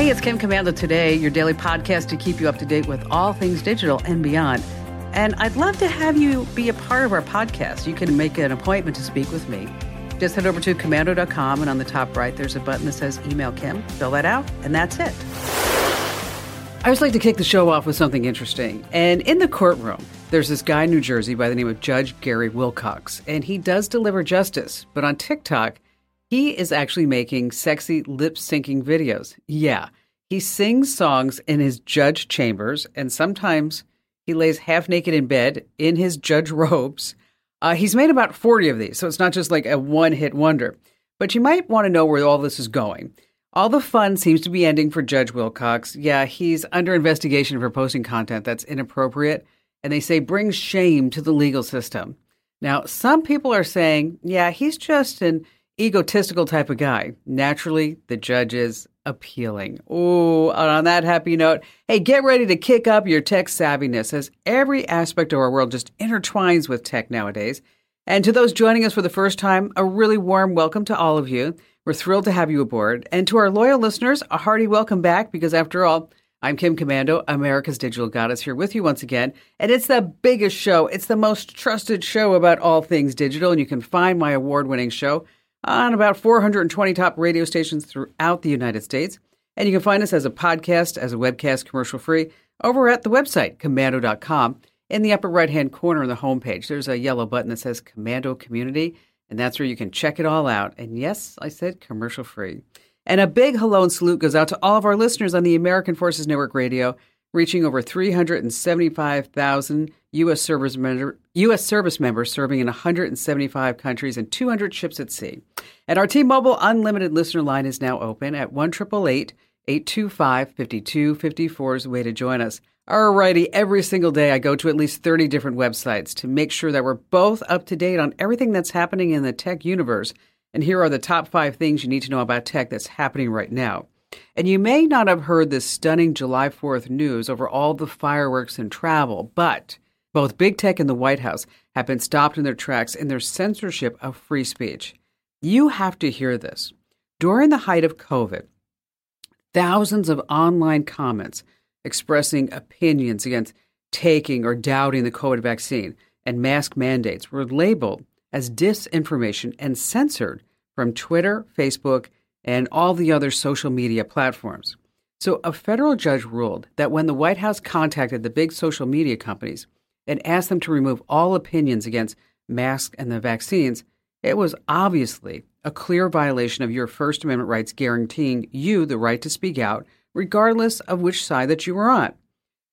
Hey, it's Kim Komando today, your daily podcast to keep you up to date with all things digital and beyond. And I'd love to have you be a part of our podcast. You can make an appointment to speak with me. Just head over to komando.com, and on the top right, there's a button that says Email Kim. Fill that out, and that's it. I always like to kick the show off with something interesting. And in the courtroom, there's this guy in New Jersey by the name of Judge Gary Wilcox, and he does deliver justice. But on TikTok, he is actually making sexy lip syncing videos. Yeah, he sings songs in his judge chambers, and sometimes he lays half naked in bed in his judge robes. Uh, he's made about 40 of these, so it's not just like a one hit wonder. But you might want to know where all this is going. All the fun seems to be ending for Judge Wilcox. Yeah, he's under investigation for posting content that's inappropriate, and they say brings shame to the legal system. Now, some people are saying, yeah, he's just an egotistical type of guy. Naturally, the judge is appealing. Oh, on that happy note, hey, get ready to kick up your tech savviness as every aspect of our world just intertwines with tech nowadays. And to those joining us for the first time, a really warm welcome to all of you. We're thrilled to have you aboard. And to our loyal listeners, a hearty welcome back because after all, I'm Kim Komando, America's digital goddess, here with you once again. And it's the biggest show. It's the most trusted show about all things digital. And you can find my award winning show on about 420 top radio stations throughout the United States. And you can find us as a podcast, as a webcast, commercial free, over at the website, komando.com. In the upper right hand corner of the homepage, there's a yellow button that says Komando Community, and that's where you can check it all out. And yes, I said commercial free. And a big hello and salute goes out to all of our listeners on the American Forces Network Radio reaching over 375,000 U.S. service, member, U.S. service members serving in 175 countries and 200 ships at sea. And our T-Mobile Unlimited listener line is now open at 1 825 5254 is way to join us. Alrighty, every single day I go to at least 30 different websites to make sure that we're both up to date on everything that's happening in the tech universe. And here are the top five things you need to know about tech that's happening right now. And you may not have heard this stunning July 4th news over all the fireworks and travel, but both big tech and the White House have been stopped in their tracks in their censorship of free speech. You have to hear this. During the height of COVID, thousands of online comments expressing opinions against taking or doubting the COVID vaccine and mask mandates were labeled as disinformation and censored from Twitter, Facebook, and all the other social media platforms. So, a federal judge ruled that when the White House contacted the big social media companies and asked them to remove all opinions against masks and the vaccines, it was obviously a clear violation of your First Amendment rights guaranteeing you the right to speak out, regardless of which side that you were on.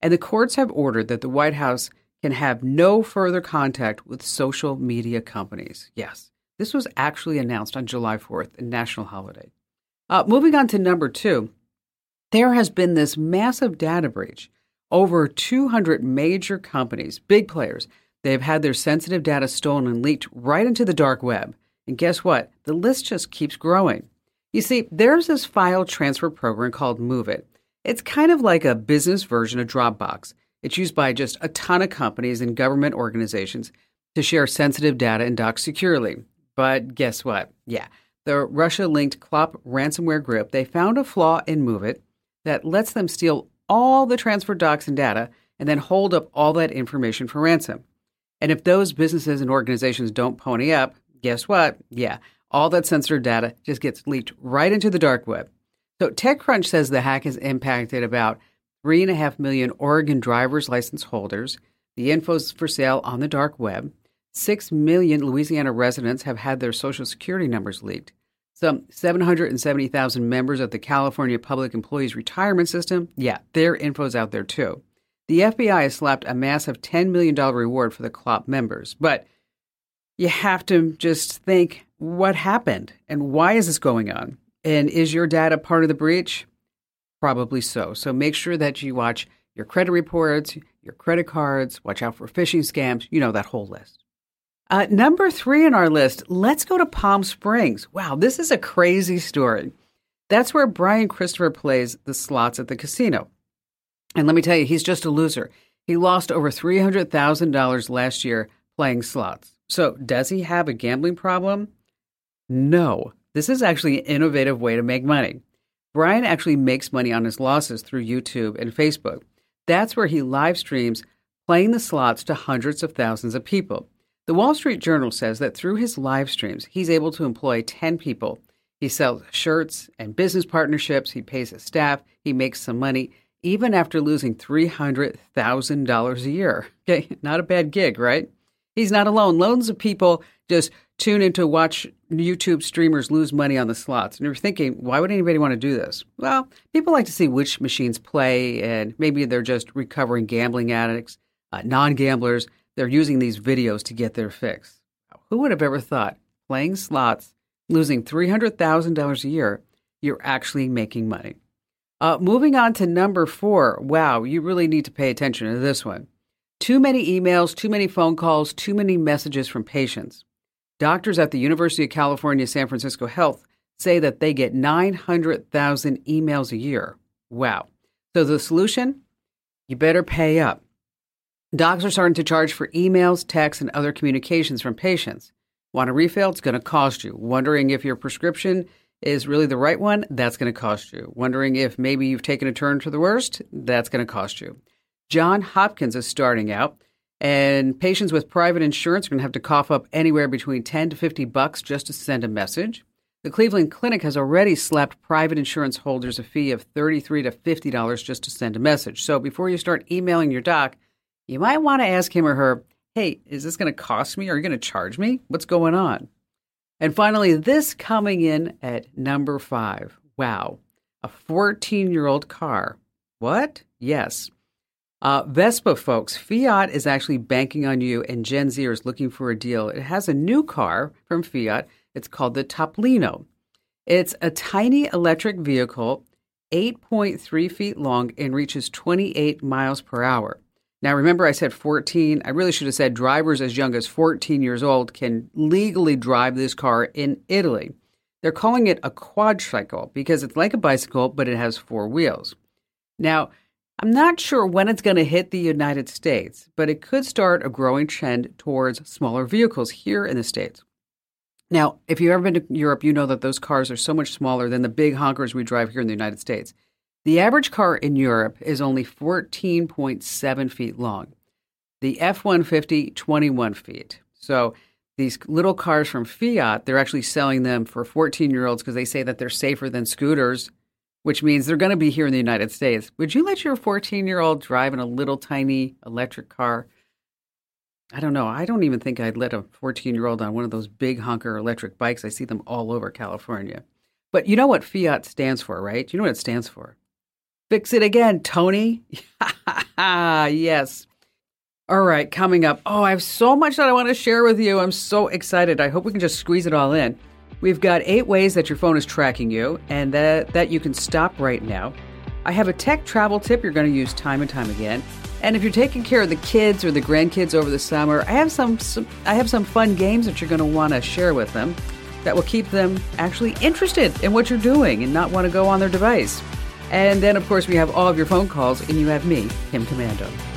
And the courts have ordered that the White House can have no further contact with social media companies. Yes, this was actually announced on July 4th, a national holiday. Uh, moving on to number two, there has been this massive data breach. Over 200 major companies, big players, they've had their sensitive data stolen and leaked right into the dark web. And guess what? The list just keeps growing. You see, there's this file transfer program called MOVEit. It's kind of like a business version of Dropbox. It's used by just a ton of companies and government organizations to share sensitive data and docs securely. But guess what? Yeah, the Russia linked Clop ransomware group, they found a flaw in MOVEit that lets them steal all the transfer docs and data and then hold up all that information for ransom. And if those businesses and organizations don't pony up, guess what? Yeah, all that sensitive data just gets leaked right into the dark web. So TechCrunch says the hack has impacted about 3.5 million Oregon driver's license holders. The info's for sale on the dark web. 6 million Louisiana residents have had their social security numbers leaked. Some 770,000 members of the California Public Employees Retirement System, yeah, their info's out there too. The FBI has slapped a massive $10 million reward for the CLOP members. But you have to just think what happened and why is this going on? And is your data part of the breach? Probably so. So make sure that you watch your credit reports, your credit cards, watch out for phishing scams, you know, that whole list. Uh, number three on our list, let's go to Palm Springs. Wow, this is a crazy story. That's where Brian Christopher plays the slots at the casino. And let me tell you, he's just a loser. He lost over $300,000 last year playing slots. So, does he have a gambling problem? No. This is actually an innovative way to make money. Brian actually makes money on his losses through YouTube and Facebook. That's where he live streams playing the slots to hundreds of thousands of people. The Wall Street Journal says that through his live streams, he's able to employ 10 people. He sells shirts and business partnerships, he pays his staff, he makes some money, even after losing $300,000 a year. Okay, not a bad gig, right? He's not alone. Loads of people just tune in to watch YouTube streamers lose money on the slots. And you're thinking, why would anybody want to do this? Well, people like to see which machines play, and maybe they're just recovering gambling addicts, uh, non gamblers. They're using these videos to get their fix. Who would have ever thought playing slots, losing $300,000 a year, you're actually making money? Uh, moving on to number four. Wow, you really need to pay attention to this one. Too many emails, too many phone calls, too many messages from patients. Doctors at the University of California, San Francisco Health say that they get 900,000 emails a year. Wow. So the solution? You better pay up. Docs are starting to charge for emails, texts, and other communications from patients. Want a refill? It's going to cost you. Wondering if your prescription is really the right one? That's going to cost you. Wondering if maybe you've taken a turn to the worst? That's going to cost you. John Hopkins is starting out. And patients with private insurance are going to have to cough up anywhere between 10 to 50 bucks just to send a message. The Cleveland Clinic has already slapped private insurance holders a fee of $33 to $50 just to send a message. So before you start emailing your doc, you might want to ask him or her, hey, is this going to cost me? Are you going to charge me? What's going on? And finally, this coming in at number five. Wow, a 14 year old car. What? Yes. Uh, Vespa, folks, Fiat is actually banking on you, and Gen Z is looking for a deal. It has a new car from Fiat. It's called the Topolino. It's a tiny electric vehicle, 8.3 feet long, and reaches 28 miles per hour. Now, remember, I said 14. I really should have said drivers as young as 14 years old can legally drive this car in Italy. They're calling it a quadcycle because it's like a bicycle, but it has four wheels. Now, I'm not sure when it's going to hit the United States, but it could start a growing trend towards smaller vehicles here in the States. Now, if you've ever been to Europe, you know that those cars are so much smaller than the big honkers we drive here in the United States. The average car in Europe is only 14.7 feet long. The F 150, 21 feet. So these little cars from Fiat, they're actually selling them for 14 year olds because they say that they're safer than scooters which means they're going to be here in the United States. Would you let your 14 year old drive in a little tiny electric car? I don't know. I don't even think I'd let a 14 year old on one of those big honker electric bikes. I see them all over California. But you know what Fiat stands for, right? You know what it stands for? Fix it again, Tony. yes. All right, coming up. Oh, I have so much that I want to share with you. I'm so excited. I hope we can just squeeze it all in. We've got eight ways that your phone is tracking you and that, that you can stop right now. I have a tech travel tip you're going to use time and time again. And if you're taking care of the kids or the grandkids over the summer, I have some, some I have some fun games that you're going to want to share with them that will keep them actually interested in what you're doing and not want to go on their device. And then, of course, we have all of your phone calls, and you have me, Kim Komando.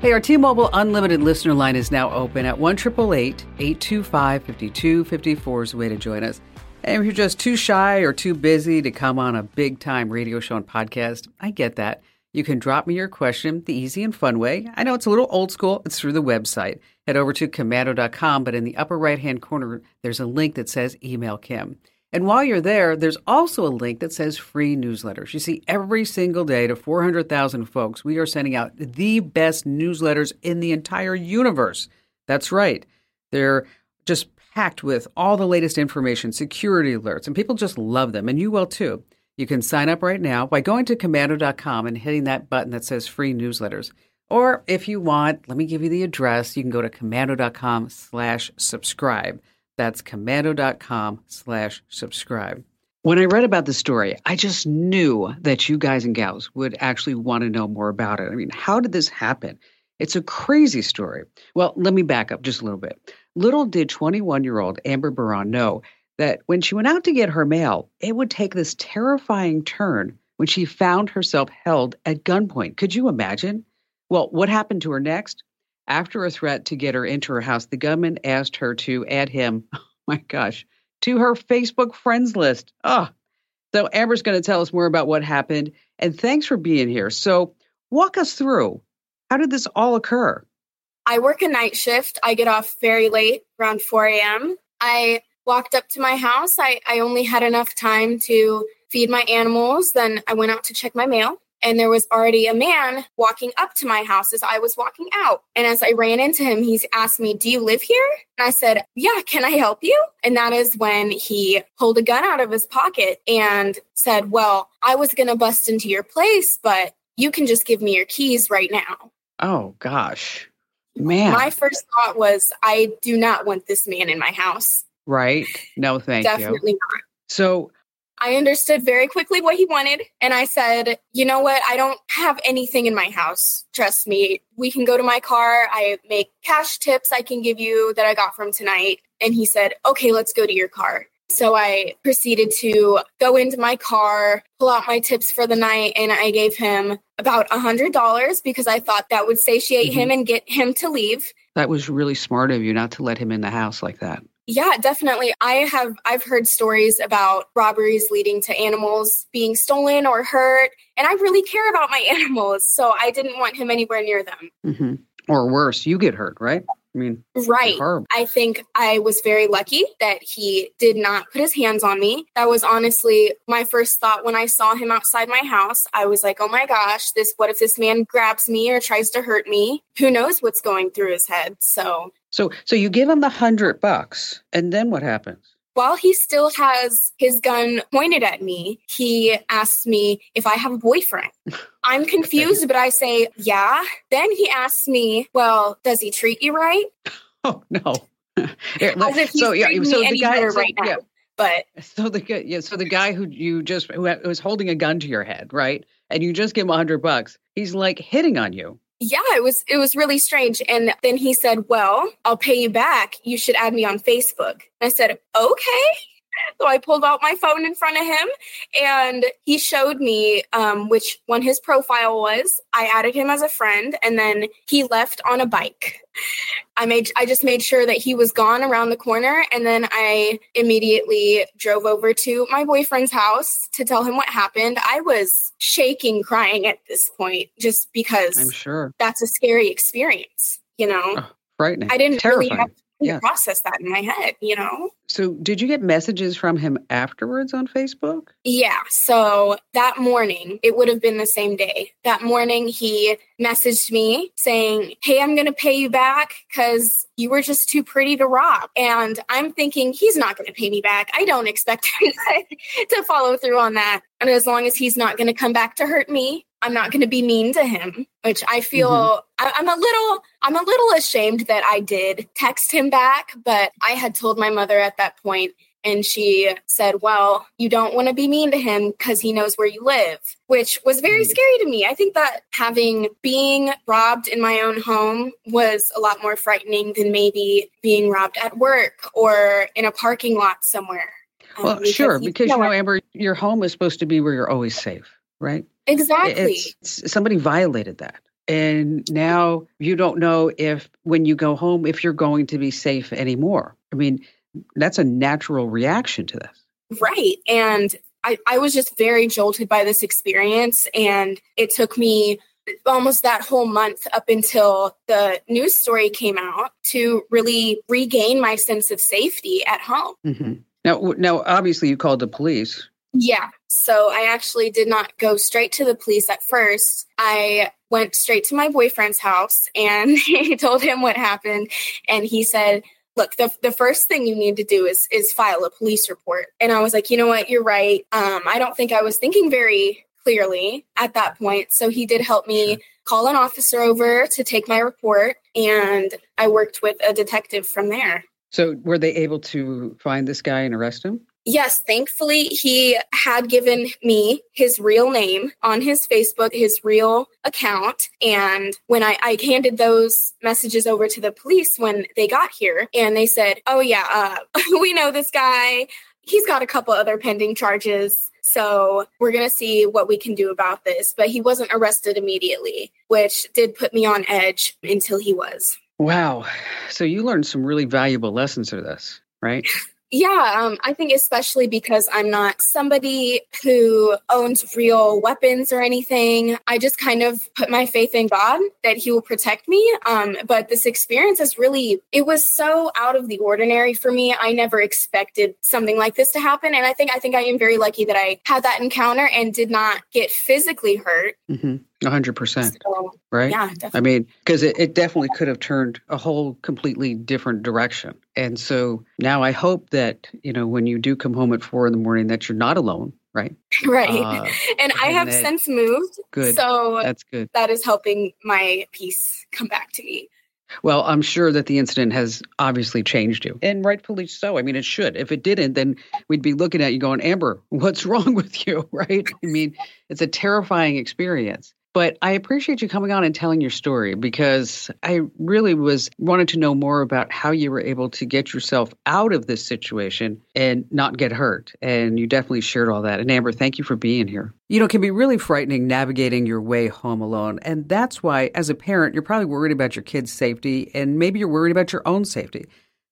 Hey, our T-Mobile Unlimited listener line is now open at 1 825 5254 is the way to join us. And if you're just too shy or too busy to come on a big time radio show and podcast, I get that. You can drop me your question the easy and fun way. I know it's a little old school, it's through the website. Head over to komando.com, but in the upper right hand corner, there's a link that says email Kim. And while you're there, there's also a link that says free newsletters. You see, every single day to 400,000 folks, we are sending out the best newsletters in the entire universe. That's right. They're just packed with all the latest information, security alerts, and people just love them, and you will too. You can sign up right now by going to komando.com and hitting that button that says free newsletters. Or if you want, let me give you the address. You can go to komando.com slash subscribe. That's komando.com slash subscribe. When I read about the story, I just knew that you guys and gals would actually want to know more about it. I mean, how did this happen? It's a crazy story. Well, let me back up just a little bit. Little did 21 year old Amber Beruan know that when she went out to get her mail, it would take this terrifying turn when she found herself held at gunpoint. Could you imagine? Well, what happened to her next? After a threat to get her into her house, the gunman asked her to add him, oh my gosh, to her Facebook friends list. Oh, so Amber's going to tell us more about what happened. And thanks for being here. So, walk us through how did this all occur? I work a night shift. I get off very late, around 4 a.m. I walked up to my house. I, I only had enough time to feed my animals. Then I went out to check my mail. And there was already a man walking up to my house as I was walking out. And as I ran into him, he's asked me, Do you live here? And I said, Yeah, can I help you? And that is when he pulled a gun out of his pocket and said, Well, I was going to bust into your place, but you can just give me your keys right now. Oh, gosh. Man. My first thought was, I do not want this man in my house. Right. No, thank Definitely you. Definitely not. So I understood very quickly what he wanted. And I said, you know what? I don't have anything in my house. Trust me. We can go to my car. I make cash tips I can give you that I got from tonight. And he said, okay, let's go to your car. So I proceeded to go into my car, pull out my tips for the night, and I gave him about a hundred dollars because I thought that would satiate mm-hmm. him and get him to leave. That was really smart of you not to let him in the house like that. Yeah, definitely. I have I've heard stories about robberies leading to animals being stolen or hurt, and I really care about my animals, so I didn't want him anywhere near them. Mm-hmm. Or worse, you get hurt, right? I mean, right. I think I was very lucky that he did not put his hands on me. That was honestly my first thought when I saw him outside my house. I was like, oh my gosh, this, what if this man grabs me or tries to hurt me? Who knows what's going through his head? So, so, so you give him the hundred bucks and then what happens? while he still has his gun pointed at me, he asks me if I have a boyfriend. I'm confused, but I say, yeah. Then he asks me, well, does he treat you right? Oh, no. As if he's so, yeah, so the guy so, right now. Yeah. But so the yeah, so the guy who you just who was holding a gun to your head, right? And you just give him a hundred bucks. He's like hitting on you yeah it was it was really strange. And then he said well i'll pay you back. You should add me on facebook. And i said okay so I pulled out my phone in front of him and he showed me um, which one his profile was. I added him as a friend and then he left on a bike. I made I just made sure that he was gone around the corner and then I immediately drove over to my boyfriend's house to tell him what happened. I was shaking crying at this point just because I'm sure that's a scary experience, you know. Oh, frightening. I didn't Terrifying. really have yeah. process that in my head, you know? So, did you get messages from him afterwards on Facebook? Yeah. So, that morning, it would have been the same day. That morning, he messaged me saying, Hey, I'm going to pay you back because you were just too pretty to rob. And I'm thinking, he's not going to pay me back. I don't expect him to follow through on that. And as long as he's not going to come back to hurt me, I'm not going to be mean to him, which I feel mm-hmm. I, I'm a little I'm a little ashamed that I did text him back, but I had told my mother at that point and she said, Well, you don't want to be mean to him because he knows where you live, which was very mm-hmm. scary to me. I think that having being robbed in my own home was a lot more frightening than maybe being robbed at work or in a parking lot somewhere. Um, well, sure, because you know, Amber, your home is supposed to be where you're always safe, right? Exactly. It's, somebody violated that. And now you don't know if, when you go home, if you're going to be safe anymore. I mean, that's a natural reaction to this. Right. And I, I was just very jolted by this experience. And it took me almost that whole month up until the news story came out to really regain my sense of safety at home. Mm-hmm. Now, now, obviously, you called the police. Yeah. So I actually did not go straight to the police at first. I went straight to my boyfriend's house and he told him what happened. And he said, look, the, the first thing you need to do is, is file a police report. And I was like, you know what? You're right. Um, I don't think I was thinking very clearly at that point. So he did help me call an officer over to take my report. And I worked with a detective from there. So were they able to find this guy and arrest him? Yes, thankfully, he had given me his real name on his Facebook, his real account. And when I, I handed those messages over to the police when they got here, and they said, Oh, yeah, uh, we know this guy. He's got a couple other pending charges. So we're going to see what we can do about this. But he wasn't arrested immediately, which did put me on edge until he was. Wow. So you learned some really valuable lessons through this, right? Yeah, um, I think especially because I'm not somebody who owns real weapons or anything. I just kind of put my faith in God that He will protect me. Um, but this experience is really, it was so out of the ordinary for me. I never expected something like this to happen. And I think, I think I am very lucky that I had that encounter and did not get physically hurt. Mm-hmm. 100%. So, right? Yeah, definitely. I mean, because it, it definitely could have turned a whole completely different direction. And so now I hope that, you know, when you do come home at four in the morning, that you're not alone, right? Right. Uh, and I have that, since moved. Good. So that's good. That is helping my peace come back to me. Well, I'm sure that the incident has obviously changed you, and rightfully so. I mean, it should. If it didn't, then we'd be looking at you going, Amber, what's wrong with you? Right? I mean, it's a terrifying experience. But I appreciate you coming on and telling your story because I really was wanted to know more about how you were able to get yourself out of this situation and not get hurt. And you definitely shared all that. And Amber, thank you for being here. You know, it can be really frightening navigating your way home alone. And that's why, as a parent, you're probably worried about your kid's safety and maybe you're worried about your own safety.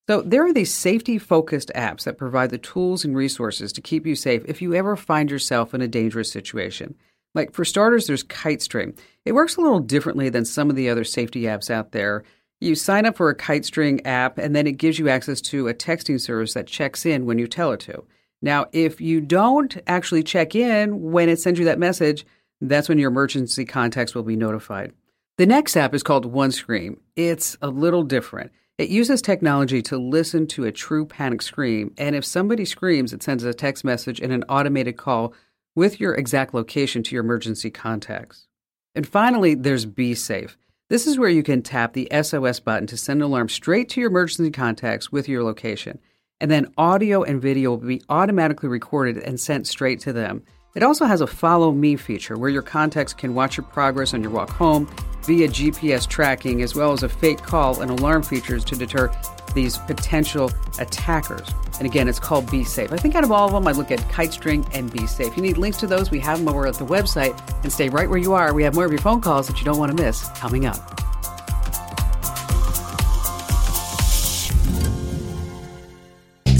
So, there are these safety focused apps that provide the tools and resources to keep you safe if you ever find yourself in a dangerous situation. Like for starters, there's KiteString. It works a little differently than some of the other safety apps out there. You sign up for a KiteString app, and then it gives you access to a texting service that checks in when you tell it to. Now, if you don't actually check in when it sends you that message, that's when your emergency contacts will be notified. The next app is called OneScream. It's a little different. It uses technology to listen to a true panic scream, and if somebody screams, it sends a text message and an automated call with your exact location to your emergency contacts. And finally, there's Be Safe. This is where you can tap the SOS button to send an alarm straight to your emergency contacts with your location. And then audio and video will be automatically recorded and sent straight to them. It also has a follow me feature where your contacts can watch your progress on your walk home via GPS tracking, as well as a fake call and alarm features to deter these potential attackers. And again, it's called Be Safe. I think out of all of them, I look at KiteString and Be Safe. You need links to those, we have them over at the website. And stay right where you are. We have more of your phone calls that you don't want to miss coming up.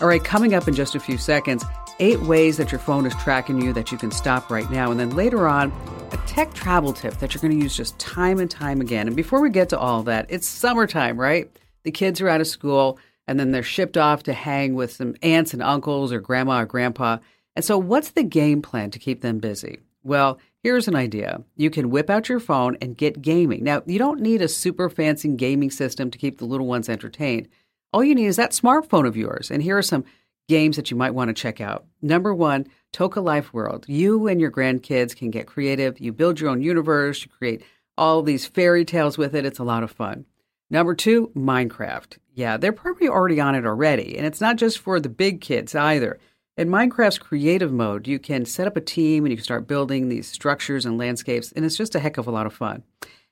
All right, coming up in just a few seconds, eight ways that your phone is tracking you that you can stop right now. And then later on, a tech travel tip that you're going to use just time and time again. And before we get to all that, it's summertime, right? The kids are out of school and then they're shipped off to hang with some aunts and uncles or grandma or grandpa. And so, what's the game plan to keep them busy? Well, here's an idea. You can whip out your phone and get gaming. Now, you don't need a super fancy gaming system to keep the little ones entertained. All you need is that smartphone of yours. And here are some games that you might want to check out. Number one, Toca Life World. You and your grandkids can get creative. You build your own universe, you create all these fairy tales with it. It's a lot of fun. Number two, Minecraft. Yeah, they're probably already on it already. And it's not just for the big kids either. In Minecraft's creative mode, you can set up a team and you can start building these structures and landscapes, and it's just a heck of a lot of fun.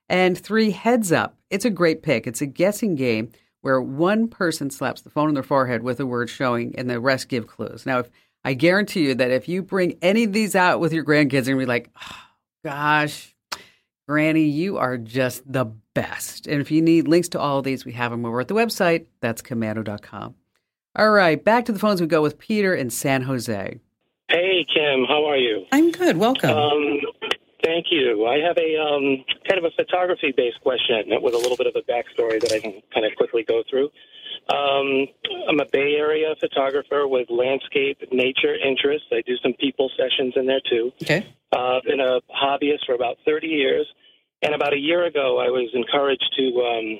And three, Heads Up. It's a great pick. It's a guessing game where one person slaps the phone on their forehead with a word showing and the rest give clues. Now, if I guarantee you that if you bring any of these out with your grandkids, and be like, oh, gosh, Granny, you are just the best. And if you need links to all of these, we have them over at the website. That's komando.com. All right, back to the phones we go with Peter in San Jose. Hey, Kim, how are you? I'm good. Welcome. Um, thank you. I have a um, kind of a photography based question with a little bit of a backstory that I can kind of quickly go through. Um, I'm a Bay Area photographer with landscape nature interests. I do some people sessions in there too. Okay. Uh, I've been a hobbyist for about 30 years. And about a year ago, I was encouraged to um,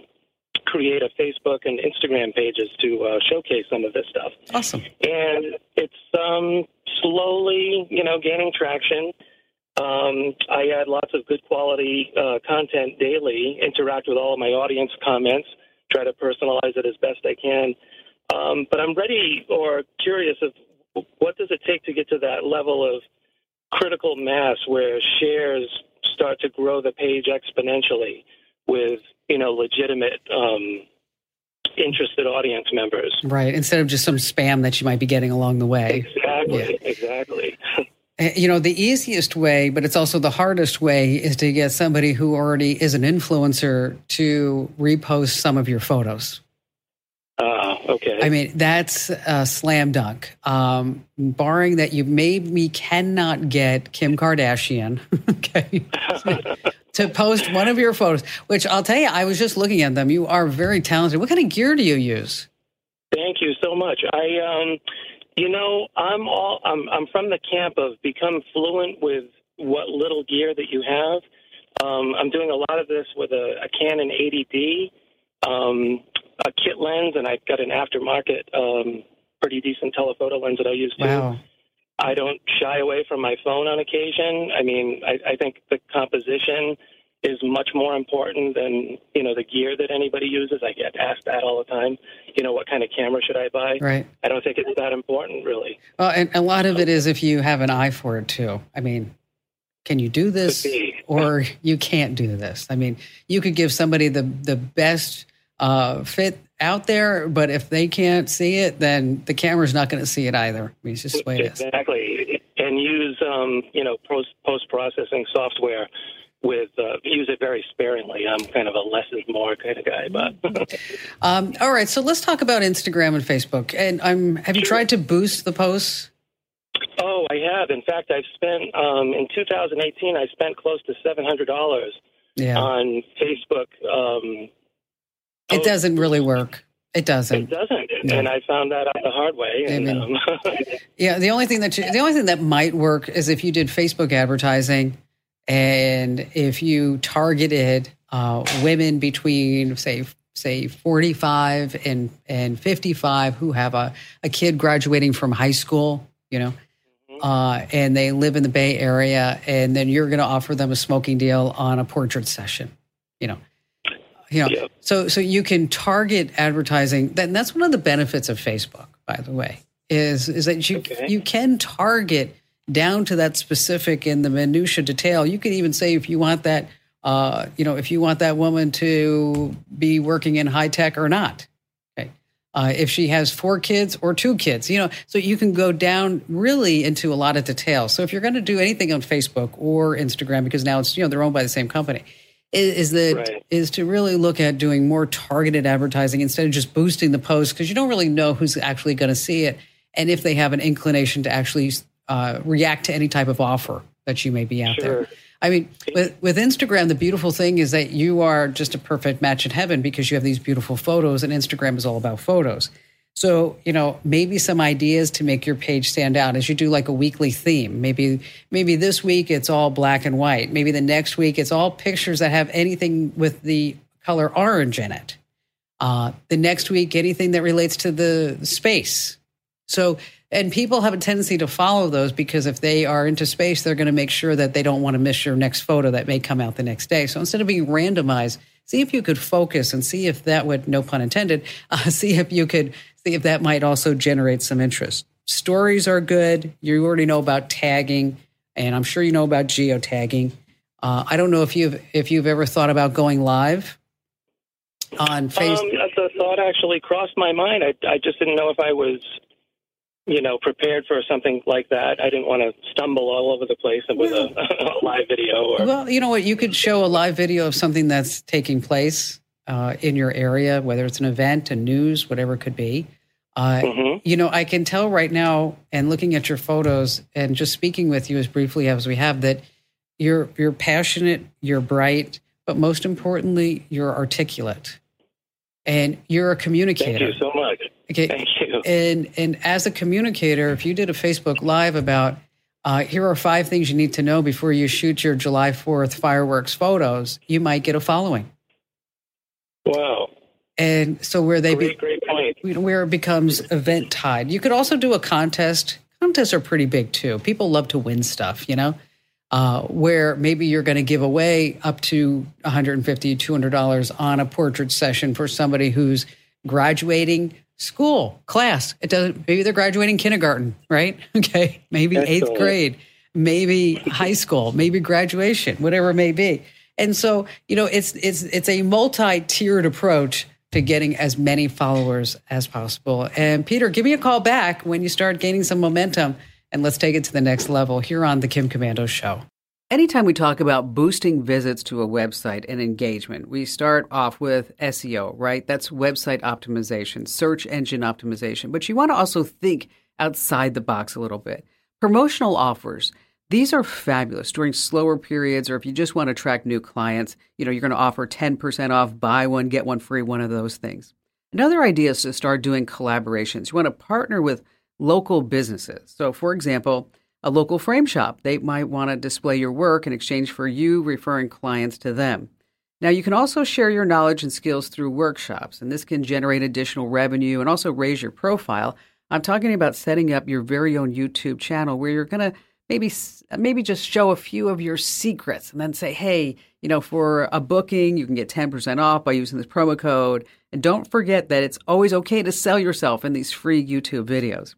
create a Facebook and Instagram pages to uh, showcase some of this stuff. Awesome. And it's um, slowly, you know, gaining traction. Um, I add lots of good quality uh, content daily, interact with all of my audience comments, try to personalize it as best I can. Um, but I'm ready or curious of what does it take to get to that level of critical mass where shares start to grow the page exponentially with you know legitimate um, interested audience members. Right, instead of just some spam that you might be getting along the way. Exactly, yeah. exactly. Eh, you know, the easiest way, but it's also the hardest way, is to get somebody who already is an influencer to repost some of your photos. Uh, okay. I mean, that's a slam dunk. Um, barring that you maybe cannot get Kim Kardashian, okay, to post one of your photos, which I'll tell you, I was just looking at them. You are very talented. What kind of gear do you use? Thank you so much. I, um, you know, I'm all I'm I'm from the camp of become fluent with what little gear that you have. Um, I'm doing a lot of this with a, a Canon 80D, um, a kit lens, and I've got an aftermarket, um, pretty decent telephoto lens that I use too. Wow. I don't shy away from my phone on occasion. I mean, I, I think the composition is much more important than you know the gear that anybody uses. I get asked that all the time. You know, what kind of camera should I buy? Right. I don't think it's that important, really. Well, and a lot of it is if you have an eye for it too. I mean, can you do this, or you can't do this? I mean, you could give somebody the the best uh, fit out there, but if they can't see it, then the camera's not going to see it either. I mean, it's just the way it is. Exactly. And use, um, you know, post post processing software with uh, use it very sparingly. I'm kind of a less is more kind of guy, but. um, all right, so let's talk about Instagram and Facebook. And I'm have you sure. tried to boost the posts? Oh, I have. In fact, I've spent um, in 2018. I spent close to seven hundred dollars yeah. on Facebook. Um, it doesn't really work. It doesn't. It doesn't, no. and I found that out the hard way. And, I mean, um, yeah, the only thing that you, the only thing that might work is if you did Facebook advertising, and if you targeted uh, women between say say 45 and and 55 who have a, a kid graduating from high school, you know, mm-hmm. uh, and they live in the Bay Area, and then you're going to offer them a smoking deal on a portrait session, you know you know, yeah. so so you can target advertising. and that's one of the benefits of Facebook, by the way, is is that you okay. you can target down to that specific in the minutia detail. You can even say if you want that, uh, you know, if you want that woman to be working in high tech or not. Okay, uh, if she has four kids or two kids, you know, so you can go down really into a lot of detail. So if you're going to do anything on Facebook or Instagram, because now it's you know they're owned by the same company is, is that right. is to really look at doing more targeted advertising instead of just boosting the post because you don't really know who's actually going to see it and if they have an inclination to actually uh, react to any type of offer that you may be out sure. there. I mean, with, with Instagram, the beautiful thing is that you are just a perfect match in heaven because you have these beautiful photos, and Instagram is all about photos. So, you know, maybe some ideas to make your page stand out as you do like a weekly theme. Maybe maybe this week it's all black and white. Maybe the next week it's all pictures that have anything with the color orange in it. Uh, the next week, anything that relates to the space. So, and people have a tendency to follow those because if they are into space, they're going to make sure that they don't want to miss your next photo that may come out the next day. So instead of being randomized, see if you could focus and see if that would, no pun intended, uh, see if you could see if that might also generate some interest. Stories are good. You already know about tagging, and I'm sure you know about geotagging. Uh, I don't know if you've if you've ever thought about going live on Facebook. Um, the thought actually crossed my mind. I, I just didn't know if I was, you know, prepared for something like that. I didn't want to stumble all over the place with well, a, a, live video. Or... Well, you know what? You could show a live video of something that's taking place uh, in your area, whether it's an event, a news, whatever it could be. Uh, mm-hmm. You know, I can tell right now, and looking at your photos and just speaking with you as briefly as we have, that you're you're passionate, you're bright, but most importantly, you're articulate, and you're a communicator. Thank you so much. Okay, thank you. And and as a communicator, if you did a Facebook Live about uh, here are five things you need to know before you shoot your July Fourth fireworks photos, you might get a following. Wow. And so where they great, be, great point. where it becomes event tied. You could also do a contest. Contests are pretty big too. People love to win stuff, you know. Uh, where maybe you're going to give away up to 150 $200 on a portrait session for somebody who's graduating school class it doesn't maybe they're graduating kindergarten right okay maybe eighth grade maybe high school maybe graduation whatever it may be and so you know it's it's it's a multi-tiered approach to getting as many followers as possible. And Peter, give me a call back when you start gaining some momentum and let's take it to the next level here on the Kim Komando Show. Anytime we talk about boosting visits to a website and engagement, we start off with SEO, right? That's website optimization, search engine optimization. But you want to also think outside the box a little bit. Promotional offers these are fabulous during slower periods, or if you just want to attract new clients, you know, you're going to offer 10% off, buy one, get one free, one of those things. Another idea is to start doing collaborations. You want to partner with local businesses. So, for example, a local frame shop, they might want to display your work in exchange for you referring clients to them. Now, you can also share your knowledge and skills through workshops, and this can generate additional revenue and also raise your profile. I'm talking about setting up your very own YouTube channel where you're going to maybe maybe just show a few of your secrets and then say, hey, you know, for a booking, you can get 10% off by using this promo code. And don't forget that it's always okay to sell yourself in these free YouTube videos.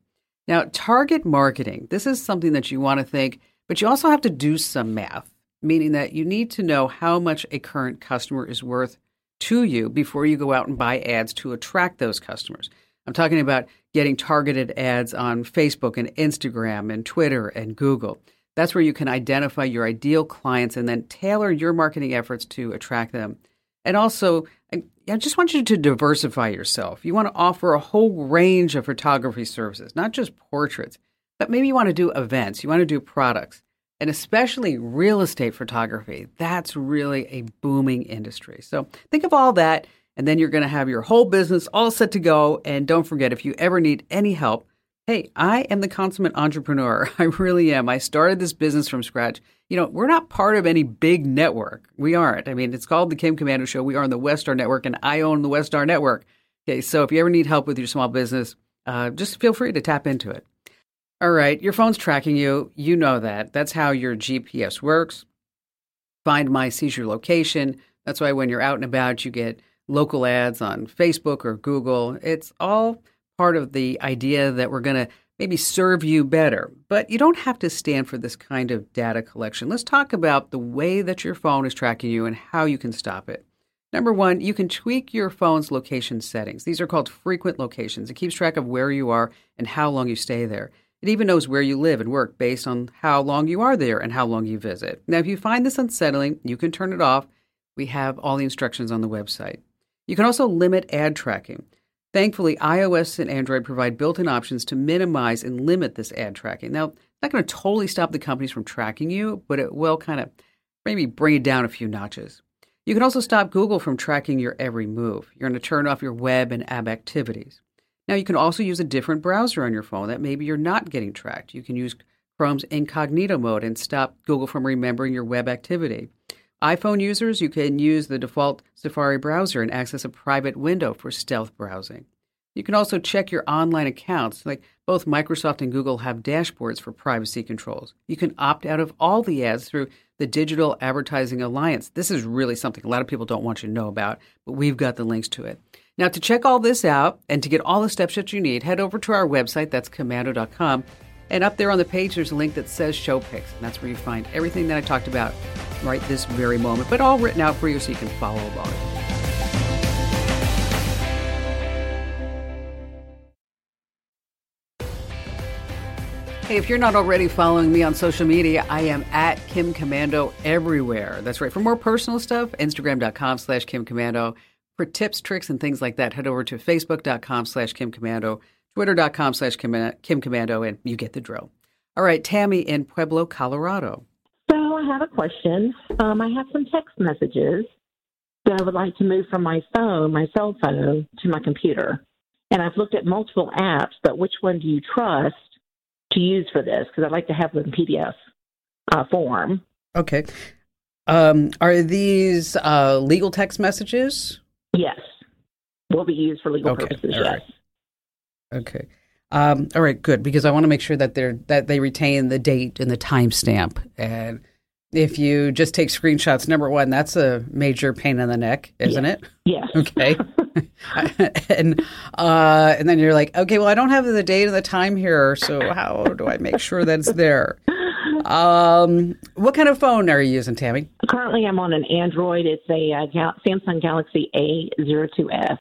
Now, target marketing, this is something that you want to think, but you also have to do some math, meaning that you need to know how much a current customer is worth to you before you go out and buy ads to attract those customers. I'm talking about getting targeted ads on Facebook and Instagram and Twitter and Google. That's where you can identify your ideal clients and then tailor your marketing efforts to attract them. And also, I just want you to diversify yourself. You want to offer a whole range of photography services, not just portraits, but maybe you want to do events, you want to do products, and especially real estate photography. That's really a booming industry. So think of all that and then you're going to have your whole business all set to go. And don't forget, if you ever need any help, hey, I am the consummate entrepreneur. I really am. I started this business from scratch. You know, we're not part of any big network. We aren't. I mean, it's called the Kim Komando Show. We are on the WestStar Network, and I own the WestStar Network. Okay, so if you ever need help with your small business, uh, just feel free to tap into it. All right, your phone's tracking you. You know that. That's how your GPS works. Find my seizure location. That's why when you're out and about, you get local ads on Facebook or Google. It's all part of the idea that we're going to maybe serve you better. But you don't have to stand for this kind of data collection. Let's talk about the way that your phone is tracking you and how you can stop it. Number one, you can tweak your phone's location settings. These are called frequent locations. It keeps track of where you are and how long you stay there. It even knows where you live and work based on how long you are there and how long you visit. Now, if you find this unsettling, you can turn it off. We have all the instructions on the website. You can also limit ad tracking. Thankfully, iOS and Android provide built in options to minimize and limit this ad tracking. Now, it's not going to totally stop the companies from tracking you, but it will kind of maybe bring it down a few notches. You can also stop Google from tracking your every move. You're going to turn off your web and app activities. Now, you can also use a different browser on your phone that maybe you're not getting tracked. You can use Chrome's incognito mode and stop Google from remembering your web activity iPhone users, you can use the default Safari browser and access a private window for stealth browsing. You can also check your online accounts. Like both Microsoft and Google have dashboards for privacy controls. You can opt out of all the ads through the Digital Advertising Alliance. This is really something a lot of people don't want you to know about, but we've got the links to it. Now, to check all this out and to get all the steps that you need, head over to our website. That's komando.com. And up there on the page, there's a link that says Show Picks. And that's where you find everything that I talked about right this very moment, but all written out for you so you can follow along. Hey, if you're not already following me on social media, I am at Kim Komando everywhere. That's right. For more personal stuff, Instagram.com slash Kim Komando. For tips, tricks, and things like that, head over to Facebook.com slash Kim Komando, Twitter.com slash Kim Komando, and you get the drill. All right, Tammy in Pueblo, Colorado. So I have a question. Um, I have some text messages that I would like to move from my phone, my cell phone, to my computer. And I've looked at multiple apps, but which one do you trust to use for this? Because I'd like to have them in PDF uh, form. Okay. Um, are these uh, legal text messages? Yes. Will be used for legal Okay, purposes, all yes. right. Okay. Um, all right, good, because I want to make sure that they're that they retain the date and the timestamp. And if you just take screenshots, number one, that's a major pain in the neck, isn't it? Yes. Okay. and uh, and then you're like, okay, well, I don't have the date and the time here, so how do I make sure that it's there? Um, what kind of phone are you using, Tammy? Currently, I'm on an Android. It's a uh, Samsung Galaxy A02s.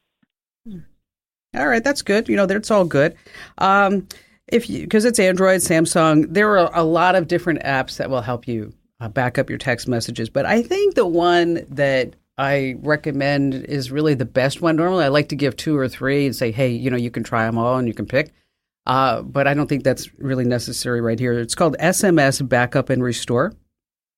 All right, that's good. You know, that's all good. Um, if you because it's Android, Samsung, there are a lot of different apps that will help you uh, back up your text messages. But I think the one that I recommend is really the best one. Normally, I like to give two or three and say, hey, you know, you can try them all and you can pick. Uh, but I don't think that's really necessary right here. It's called SMS Backup and Restore.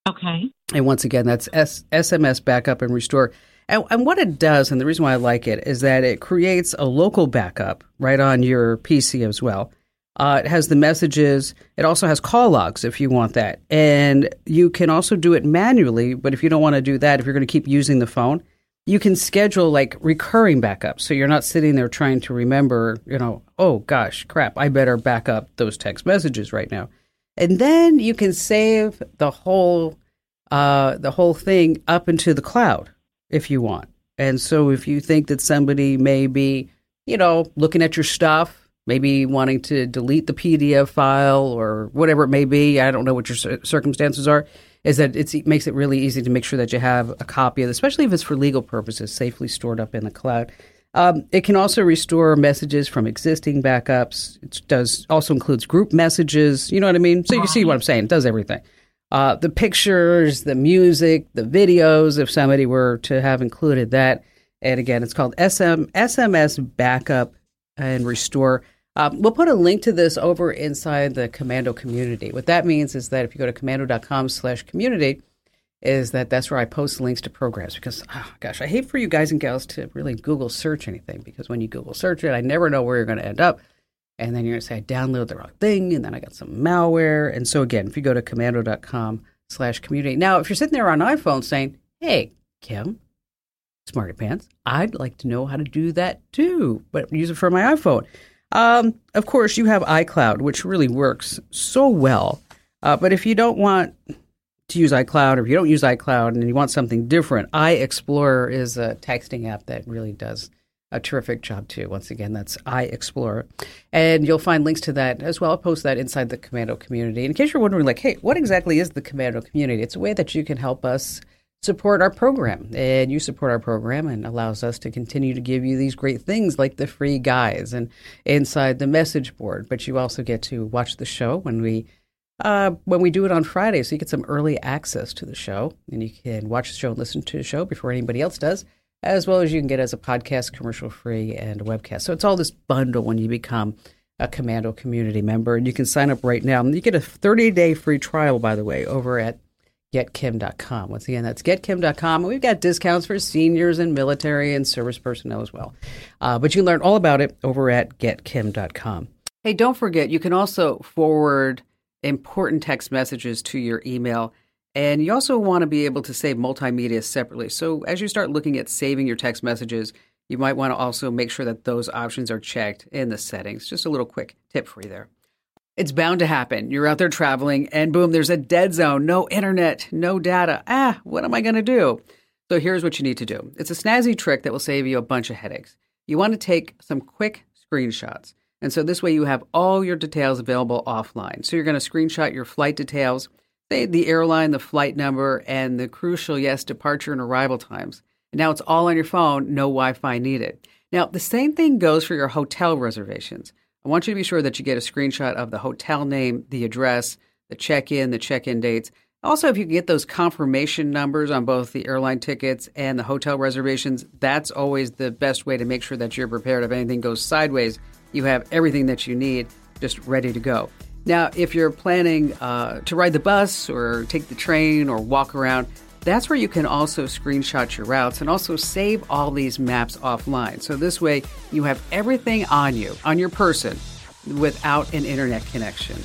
Okay. And once again, that's S- SMS backup and restore. And, and what it does, and the reason why I like it, is that it creates a local backup right on your PC as well. Uh, it has the messages. It also has call logs if you want that. And you can also do it manually, but if you don't want to do that, if you're going to keep using the phone, you can schedule like recurring backups. So you're not sitting there trying to remember, you know, oh gosh, crap, I better back up those text messages right now. And then you can save the whole uh, the whole thing up into the cloud if you want. And so if you think that somebody may be, you know, looking at your stuff, maybe wanting to delete the PDF file or whatever it may be, I don't know what your circumstances are, is that it makes it really easy to make sure that you have a copy of it, especially if it's for legal purposes, safely stored up in the cloud. Um, it can also restore messages from existing backups. It does also includes group messages. You know what I mean? So you see what I'm saying. It does everything. Uh, the pictures, the music, the videos, if somebody were to have included that. And again, it's called SM, SMS Backup and Restore. Um, we'll put a link to this over inside the Komando community. What that means is that if you go to komando.com slash community, is that that's where I post links to programs because, oh, gosh, I hate for you guys and gals to really Google search anything because when you Google search it, I never know where you're going to end up. And then you're going to say, I download the wrong thing, and then I got some malware. And so, again, if you go to komando.com slash community. Now, if you're sitting there on iPhone saying, hey, Kim, Smarty Pants, I'd like to know how to do that too, but use it for my iPhone. Um, of course, you have iCloud, which really works so well. Uh, but if you don't want to use iCloud, or if you don't use iCloud and you want something different, iExplorer is a texting app that really does a terrific job too. Once again, that's I iExplorer. And you'll find links to that as well. I'll post that inside the Komando community. In case you're wondering, like, hey, what exactly is the Komando community? It's a way that you can help us support our program. And you support our program and allows us to continue to give you these great things like the free guides and inside the message board. But you also get to watch the show when we uh, when we do it on Friday, so you get some early access to the show, and you can watch the show and listen to the show before anybody else does, as well as you can get as a podcast, commercial free, and webcast. So it's all this bundle when you become a Komando community member, and you can sign up right now. And you get a 30 day free trial, by the way, over at getkim.com. Once again, that's getkim.com. And we've got discounts for seniors and military and service personnel as well. Uh, but you can learn all about it over at getkim.com. Hey, don't forget, you can also forward important text messages to your email. And you also want to be able to save multimedia separately. So as you start looking at saving your text messages, You might want to also make sure that those options are checked in the settings. Just a little quick tip for you there. It's bound to happen. You're out there traveling and boom, there's a dead zone, no internet, no data. Ah, what am I going to do? So here's what you need to do. It's a snazzy trick that will save you a bunch of headaches. You want to take some quick screenshots. And so this way you have all your details available offline. So you're going to screenshot your flight details, the airline, the flight number, and the crucial, yes, departure and arrival times. Now it's all on your phone, no Wi Fi needed. Now, the same thing goes for your hotel reservations. I want you to be sure that you get a screenshot of the hotel name, the address, the check in, the check in dates. Also, if you can get those confirmation numbers on both the airline tickets and the hotel reservations, that's always the best way to make sure that you're prepared if anything goes sideways you have everything that you need just ready to go. Now, if you're planning uh, to ride the bus or take the train or walk around, that's where you can also screenshot your routes and also save all these maps offline. So this way, you have everything on you, on your person, without an internet connection.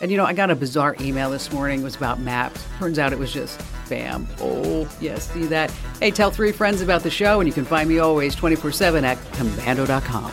And you know, I got a bizarre email this morning. It was about maps. Turns out it was just spam. Oh, yes, see that? Hey, tell three friends about the show, and you can find me always 24 7 at komando.com.